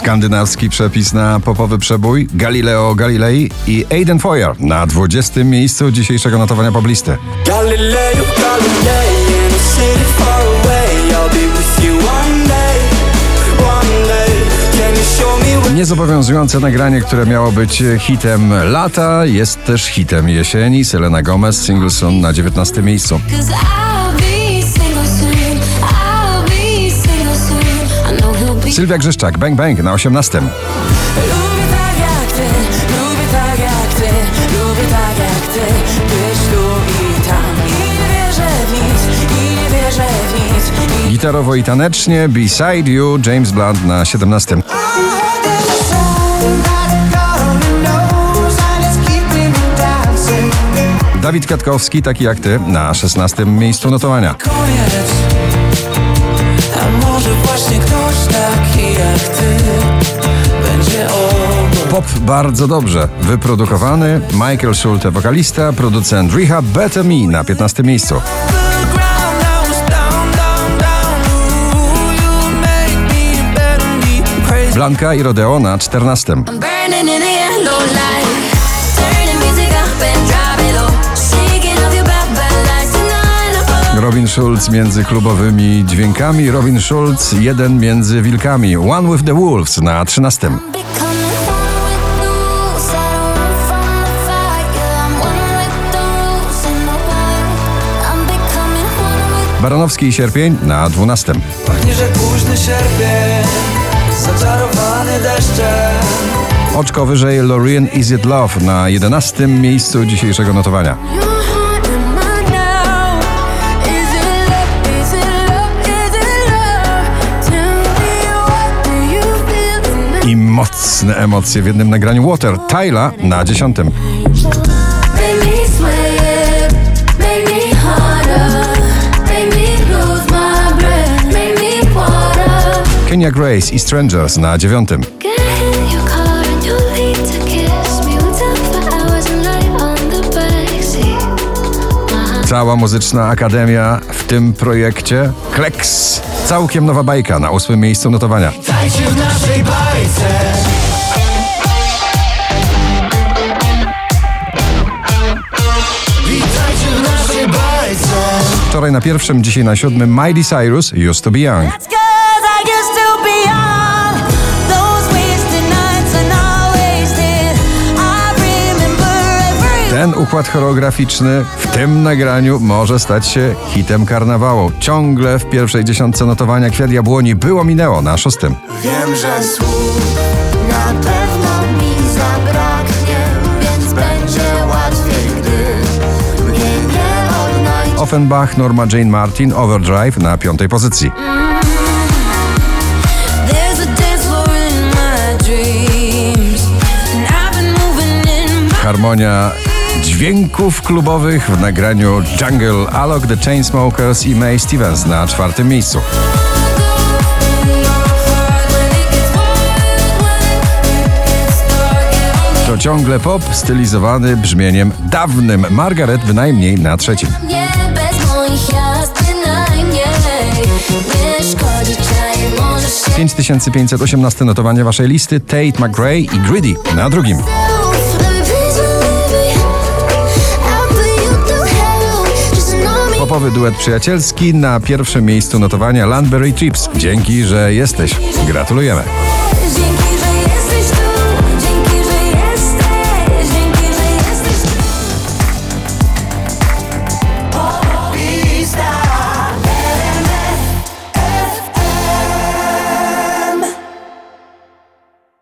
Skandynawski przepis na popowy przebój Galileo Galilei i Aiden Foyer na 20. miejscu dzisiejszego notowania poblisty. Galileo Galilei in a city far away I'll be with you one day, one day Can you show me where Niezobowiązujące nagranie, które miało być hitem lata, jest też hitem jesieni. Selena Gomez, single Soon na 19. miejscu. Sylwia Grzeszczak, Bang Bang na 18. Lubię tak jak ty, lubię tak jak ty, lubię tak jak ty Być tu i tam I nie wierzę w nic, i nie wierzę w nic I Gitarowo i tanecznie Beside You, James Blunt na 17. Dawid Katkowski, taki jak ty, na 16. miejscu notowania. Może właśnie ktoś taki jak ty Będzie obok Pop bardzo dobrze wyprodukowany. Michael Schulte, wokalista, producent Rehab Better Me na 15. miejscu. Blanka i Rodeo na 14. Schulz między klubowymi dźwiękami. Robin Schulz jeden między wilkami. One with the Wolves na 13. Becoming one with the rules. I don't run from the fight. Yeah, I'm one with the rules and the wild. I'm becoming one with. Baranowski i Sierpień na 12. Pachnie, że późny sierpień Zaczarowany deszczem Oczko wyżej Loreen Is It Love na 11. miejscu dzisiejszego notowania. I mocne emocje w jednym nagraniu Water. Tyla na 10. Make me sweat, make me harder, make me lose my breath, make me water. Kenya Grace i Strangers na 9. Cała muzyczna akademia w tym projekcie. Kleks. Całkiem nowa bajka na 8. miejscu notowania. Dajcie w naszej bajce Witajcie w naszej bajce Wczoraj na pierwszym, dzisiaj na siódmym Miley Cyrus Used to be Young. That's I used to be young Ten układ choreograficzny w tym nagraniu może stać się hitem karnawału. Ciągle w pierwszej dziesiątce notowania Kwiat Jabłoni było minęło na szóstym. Wiem, że słów na pewno mi zabraknie Więc będzie łatwiej, gdy mnie nie odnajdzie Offenbach, Norma Jane Martin, Overdrive na piątej pozycji. Harmonia dźwięków klubowych w nagraniu Jungle, Alok, The Chainsmokers i May Stevens na czwartym miejscu. To ciągle pop stylizowany brzmieniem dawnym. Margaret bynajmniej na trzecim. Nie bez moich jazd bynajmniej Nie szkodzi, czaj, możesz się 5518 notowanie waszej listy Tate McRae i Greedy na drugim. Popowy duet przyjacielski na pierwszym miejscu notowania Landberry Trips. Dzięki, że jesteś. Gratulujemy.